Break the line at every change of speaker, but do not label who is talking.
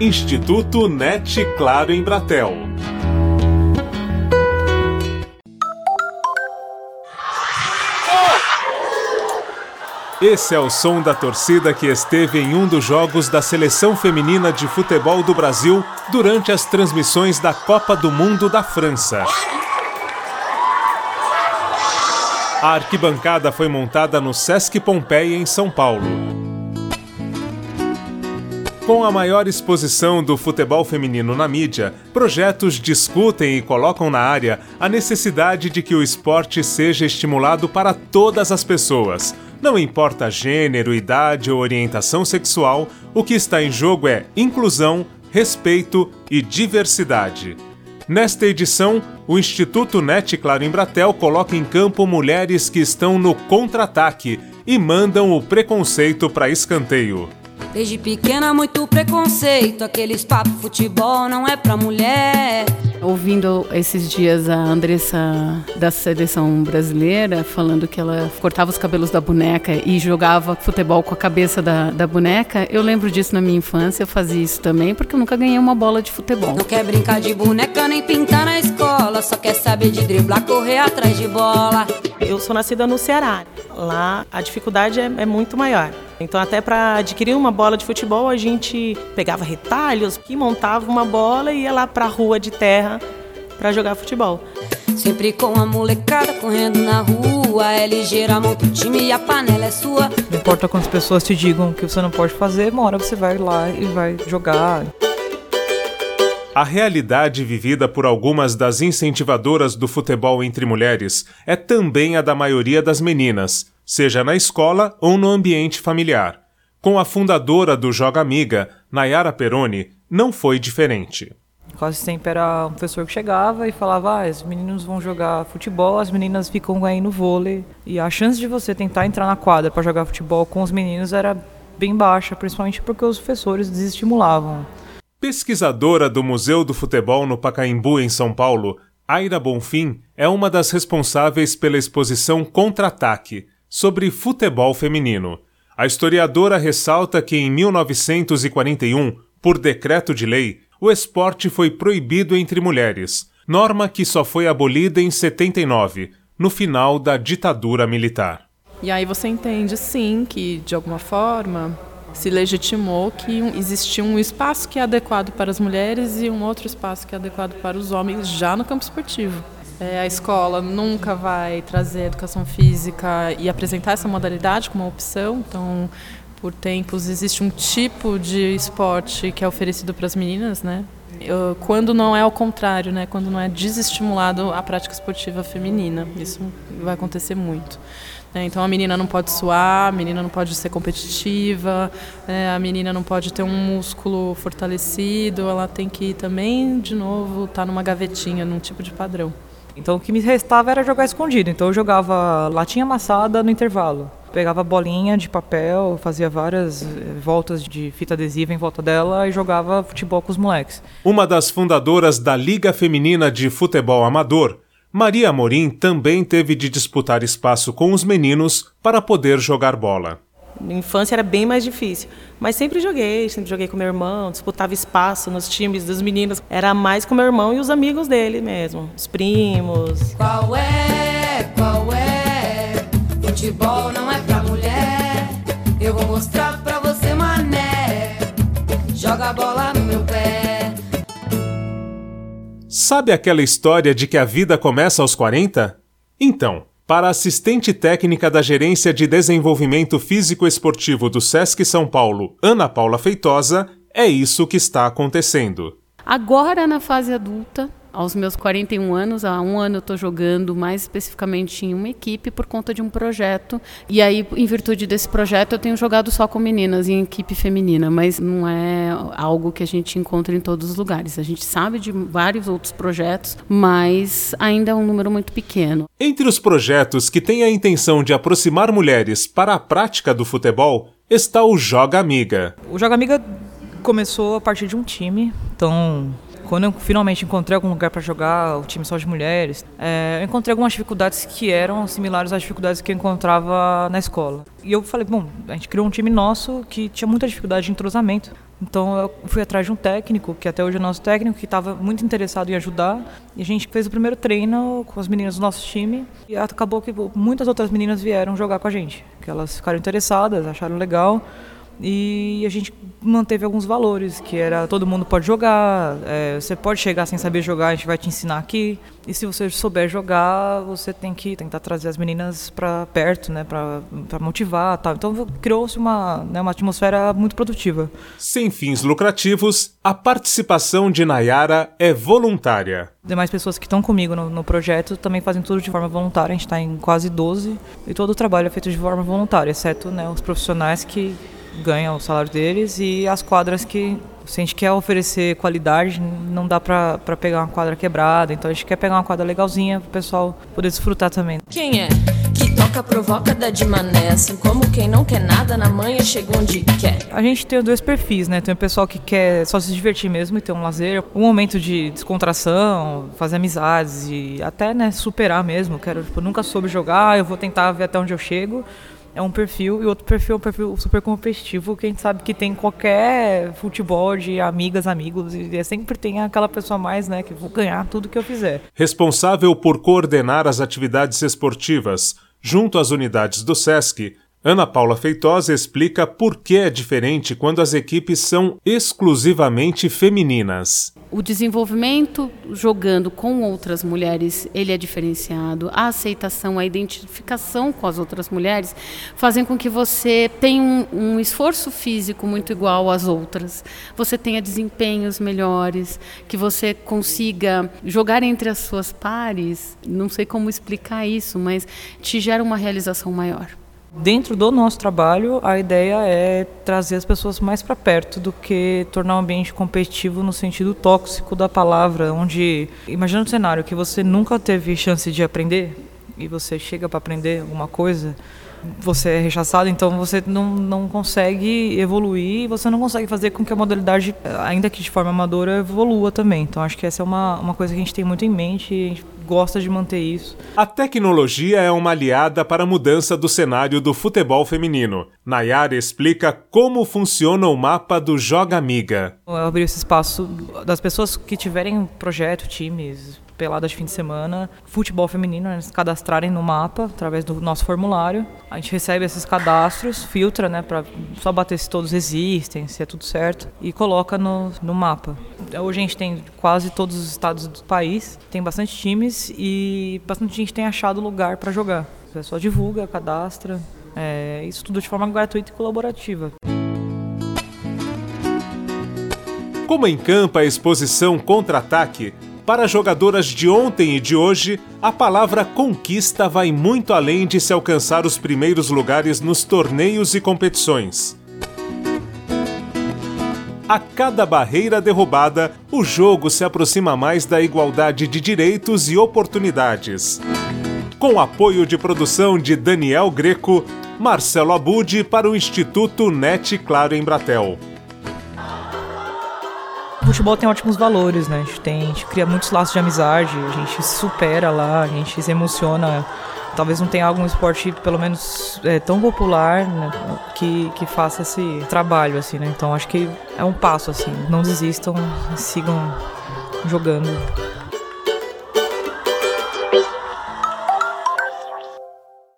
Instituto NET Claro em Bratel. Esse é o som da torcida que esteve em um dos jogos da Seleção Feminina de Futebol do Brasil durante as transmissões da Copa do Mundo da França. A arquibancada foi montada no Sesc Pompeia, em São Paulo. Com a maior exposição do futebol feminino na mídia, projetos discutem e colocam na área a necessidade de que o esporte seja estimulado para todas as pessoas. Não importa gênero, idade ou orientação sexual, o que está em jogo é inclusão, respeito e diversidade. Nesta edição, o Instituto NET Claro Embratel coloca em campo mulheres que estão no contra-ataque e mandam o preconceito para escanteio.
Desde pequena, muito preconceito. Aqueles papos futebol não é pra mulher.
Ouvindo esses dias a Andressa da seleção brasileira falando que ela cortava os cabelos da boneca e jogava futebol com a cabeça da, da boneca, eu lembro disso na minha infância. Eu fazia isso também porque eu nunca ganhei uma bola de futebol.
Não quer brincar de boneca nem pintar na escola, só quer saber de driblar, correr atrás de bola.
Eu sou nascida no Ceará. Lá a dificuldade é, é muito maior. Então, até para adquirir uma bola de futebol, a gente pegava retalhos e montava uma bola e ia lá para a rua de terra para jogar futebol.
Sempre com a molecada correndo na rua, é ligeira, monta o time e a panela é sua.
Não importa quantas pessoas te digam que você não pode fazer, uma hora você vai lá e vai jogar.
A realidade vivida por algumas das incentivadoras do futebol entre mulheres é também a da maioria das meninas, seja na escola ou no ambiente familiar. Com a fundadora do Joga Amiga, Nayara Peroni, não foi diferente.
Quase sempre era um professor que chegava e falava: ah, os meninos vão jogar futebol, as meninas ficam aí no vôlei. E a chance de você tentar entrar na quadra para jogar futebol com os meninos era bem baixa, principalmente porque os professores desestimulavam.
Pesquisadora do Museu do Futebol no Pacaembu, em São Paulo, Aira Bonfim é uma das responsáveis pela exposição Contra-Ataque, sobre futebol feminino. A historiadora ressalta que em 1941, por decreto de lei, o esporte foi proibido entre mulheres, norma que só foi abolida em 79, no final da ditadura militar.
E aí você entende, sim, que de alguma forma se legitimou que existia um espaço que é adequado para as mulheres e um outro espaço que é adequado para os homens já no campo esportivo. É, a escola nunca vai trazer educação física e apresentar essa modalidade como opção. Então, por tempos, existe um tipo de esporte que é oferecido para as meninas, né? quando não é ao contrário, né? Quando não é desestimulado a prática esportiva feminina, isso vai acontecer muito. Né? Então a menina não pode suar, a menina não pode ser competitiva, é, a menina não pode ter um músculo fortalecido, ela tem que também, de novo, estar tá numa gavetinha, num tipo de padrão.
Então o que me restava era jogar escondido. Então eu jogava latinha amassada no intervalo. Pegava bolinha de papel, fazia várias eh, voltas de fita adesiva em volta dela e jogava futebol com os moleques.
Uma das fundadoras da Liga Feminina de Futebol Amador, Maria Amorim também teve de disputar espaço com os meninos para poder jogar bola.
Na infância era bem mais difícil, mas sempre joguei, sempre joguei com meu irmão, disputava espaço nos times dos meninos. Era mais com meu irmão e os amigos dele mesmo, os primos.
Qual é? Qual é? Futebol
Sabe aquela história de que a vida começa aos 40? Então, para a assistente técnica da Gerência de Desenvolvimento Físico Esportivo do SESC São Paulo, Ana Paula Feitosa, é isso que está acontecendo.
Agora, na fase adulta, aos meus 41 anos, há um ano eu estou jogando mais especificamente em uma equipe por conta de um projeto. E aí, em virtude desse projeto, eu tenho jogado só com meninas em equipe feminina, mas não é algo que a gente encontra em todos os lugares. A gente sabe de vários outros projetos, mas ainda é um número muito pequeno.
Entre os projetos que têm a intenção de aproximar mulheres para a prática do futebol está o Joga Amiga.
O Joga Amiga começou a partir de um time, então Quando eu finalmente encontrei algum lugar para jogar, o time só de mulheres, é, eu encontrei algumas dificuldades que eram similares às dificuldades que eu encontrava na escola. E eu falei, bom, a gente criou um time nosso que tinha muita dificuldade de entrosamento. Então eu fui atrás de um técnico, que até hoje é nosso técnico, que estava muito interessado em ajudar. E a gente fez o primeiro treino com as meninas do nosso time. E acabou que muitas outras meninas vieram jogar com a gente, que elas ficaram interessadas, acharam legal e a gente manteve alguns valores, que era todo mundo pode jogar, é, você pode chegar sem saber jogar, a gente vai te ensinar aqui. E se você souber jogar, você tem que tentar trazer as meninas para perto, né, para motivar, tal. Então criou-se uma, né, uma atmosfera muito produtiva.
Sem fins lucrativos, a participação de Nayara é voluntária.
Demais pessoas que estão comigo no, no, projeto também fazem tudo de forma voluntária. A gente está em quase 12 e todo o trabalho é feito de forma voluntária, exceto né, os profissionais que ganham o salário deles e as quadras que se a gente quer oferecer qualidade, não dá pra, pra pegar uma quadra quebrada, então a gente quer pegar uma quadra legalzinha pro pessoal poder desfrutar também.
Quem é? Que toca, provoca, dá de mané, assim como quem não quer nada na manhã chega onde quer.
A gente tem dois perfis, né? Tem o pessoal que quer só se divertir mesmo e ter um lazer, um momento de descontração, fazer amizades e até, né, superar mesmo. Quero, tipo, nunca soube jogar, eu vou tentar ver até onde eu chego é um perfil e outro perfil é um perfil super competitivo que a gente sabe que tem qualquer futebol de amigas, amigos e sempre tem aquela pessoa mais, né, que vou ganhar tudo que eu fizer.
Responsável por coordenar as atividades esportivas junto às unidades do SESC, Ana Paula Feitosa explica por que é diferente quando as equipes são exclusivamente femininas.
O desenvolvimento jogando com outras mulheres, ele é diferenciado. A aceitação, a identificação com as outras mulheres fazem com que você tenha um, um esforço físico muito igual às outras. Você tenha desempenhos melhores, que você consiga jogar entre as suas pares. Não sei como explicar isso, mas te gera uma realização maior.
Dentro do nosso trabalho, a ideia é trazer as pessoas mais para perto do que tornar o ambiente competitivo no sentido tóxico da palavra, onde imagina um cenário que você nunca teve chance de aprender e você chega para aprender alguma coisa você é rechaçado, então você não, não consegue evoluir, você não consegue fazer com que a modalidade, ainda que de forma amadora, evolua também. Então acho que essa é uma, uma coisa que a gente tem muito em mente e a gente gosta de manter isso.
A tecnologia é uma aliada para a mudança do cenário do futebol feminino. Nayara explica como funciona o mapa do Joga Amiga.
Eu abri esse espaço das pessoas que tiverem projeto, times, pelada de fim de semana, futebol feminino, eles cadastrarem no mapa através do nosso formulário. A gente recebe esses cadastros, filtra, né, para só bater se todos existem, se é tudo certo, e coloca no, no mapa. Hoje a gente tem quase todos os estados do país, tem bastante times e bastante gente tem achado lugar para jogar. O pessoal divulga, cadastra, é, isso tudo de forma gratuita e colaborativa.
Como encampa a exposição Contra-Ataque, para jogadoras de ontem e de hoje, a palavra conquista vai muito além de se alcançar os primeiros lugares nos torneios e competições. A cada barreira derrubada, o jogo se aproxima mais da igualdade de direitos e oportunidades. Com apoio de produção de Daniel Greco, Marcelo Abud para o Instituto NET Claro em Bratel.
Futebol tem ótimos valores, né? A gente, tem, a gente cria muitos laços de amizade, a gente supera lá, a gente se emociona. Talvez não tenha algum esporte, pelo menos, é, tão popular né, que, que faça esse trabalho, assim, né? Então acho que é um passo, assim. Não desistam, sigam jogando.